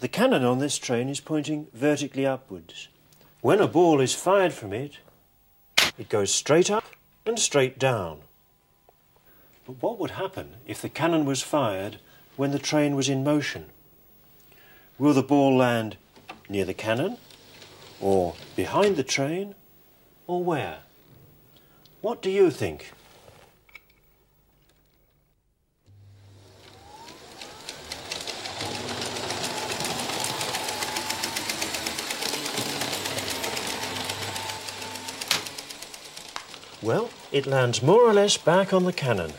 The cannon on this train is pointing vertically upwards. When a ball is fired from it, it goes straight up and straight down. But what would happen if the cannon was fired when the train was in motion? Will the ball land near the cannon, or behind the train, or where? What do you think? Well, it lands more or less back on the cannon.